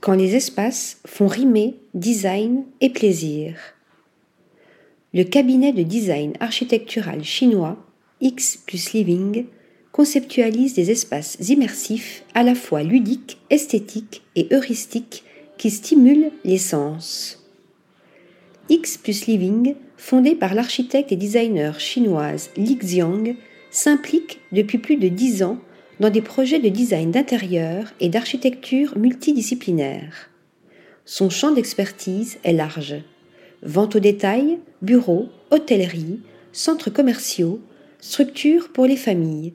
quand les espaces font rimer design et plaisir. Le cabinet de design architectural chinois X plus Living conceptualise des espaces immersifs à la fois ludiques, esthétiques et heuristiques qui stimulent les sens. X plus Living, fondé par l'architecte et designer chinoise Li Xiang, s'implique depuis plus de dix ans dans des projets de design d'intérieur et d'architecture multidisciplinaires. Son champ d'expertise est large. Vente au détail, bureaux, hôtellerie, centres commerciaux, structures pour les familles.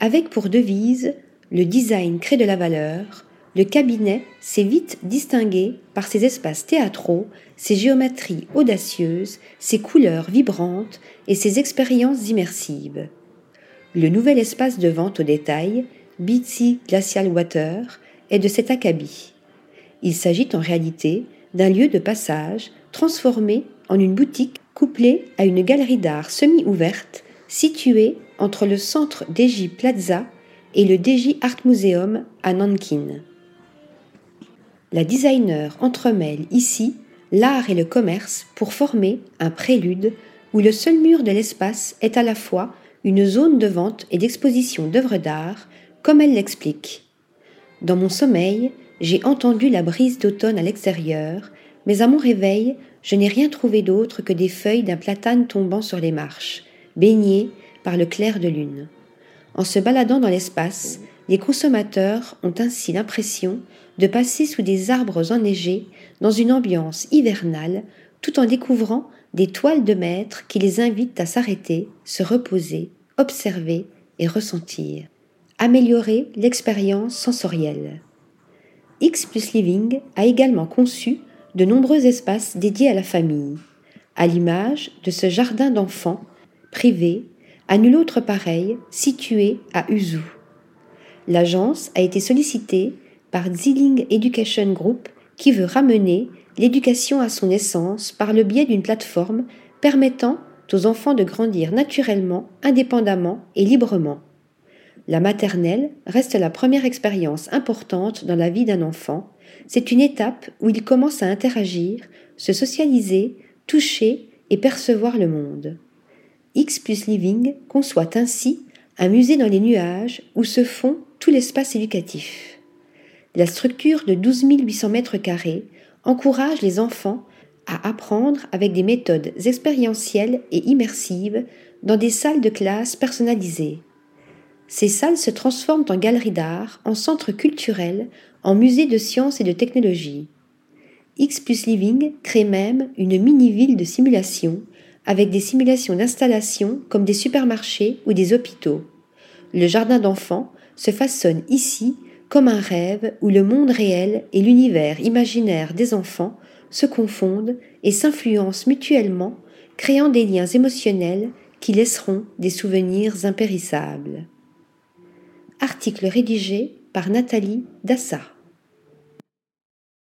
Avec pour devise le design crée de la valeur, le cabinet s'est vite distingué par ses espaces théâtraux, ses géométries audacieuses, ses couleurs vibrantes et ses expériences immersives le nouvel espace de vente au détail, Beatsy Glacial Water, est de cet acabit. Il s'agit en réalité d'un lieu de passage transformé en une boutique couplée à une galerie d'art semi-ouverte située entre le centre Deji Plaza et le Deji Art Museum à Nankin. La designer entremêle ici l'art et le commerce pour former un prélude où le seul mur de l'espace est à la fois une zone de vente et d'exposition d'œuvres d'art, comme elle l'explique. Dans mon sommeil, j'ai entendu la brise d'automne à l'extérieur, mais à mon réveil, je n'ai rien trouvé d'autre que des feuilles d'un platane tombant sur les marches, baignées par le clair de lune. En se baladant dans l'espace, les consommateurs ont ainsi l'impression de passer sous des arbres enneigés dans une ambiance hivernale tout en découvrant des toiles de maître qui les invitent à s'arrêter, se reposer observer et ressentir. Améliorer l'expérience sensorielle. X plus Living a également conçu de nombreux espaces dédiés à la famille, à l'image de ce jardin d'enfants privé à nul autre pareil situé à Uzu. L'agence a été sollicitée par Ziling Education Group qui veut ramener l'éducation à son essence par le biais d'une plateforme permettant aux enfants de grandir naturellement, indépendamment et librement. La maternelle reste la première expérience importante dans la vie d'un enfant. C'est une étape où il commence à interagir, se socialiser, toucher et percevoir le monde. X plus Living conçoit ainsi un musée dans les nuages où se fond tout l'espace éducatif. La structure de 12 800 mètres carrés encourage les enfants à apprendre avec des méthodes expérientielles et immersives dans des salles de classe personnalisées. Ces salles se transforment en galeries d'art, en centres culturels, en musées de sciences et de technologie. X Living crée même une mini-ville de simulation avec des simulations d'installation comme des supermarchés ou des hôpitaux. Le jardin d'enfants se façonne ici comme un rêve où le monde réel et l'univers imaginaire des enfants se confondent et s'influencent mutuellement, créant des liens émotionnels qui laisseront des souvenirs impérissables. Article rédigé par Nathalie Dassa.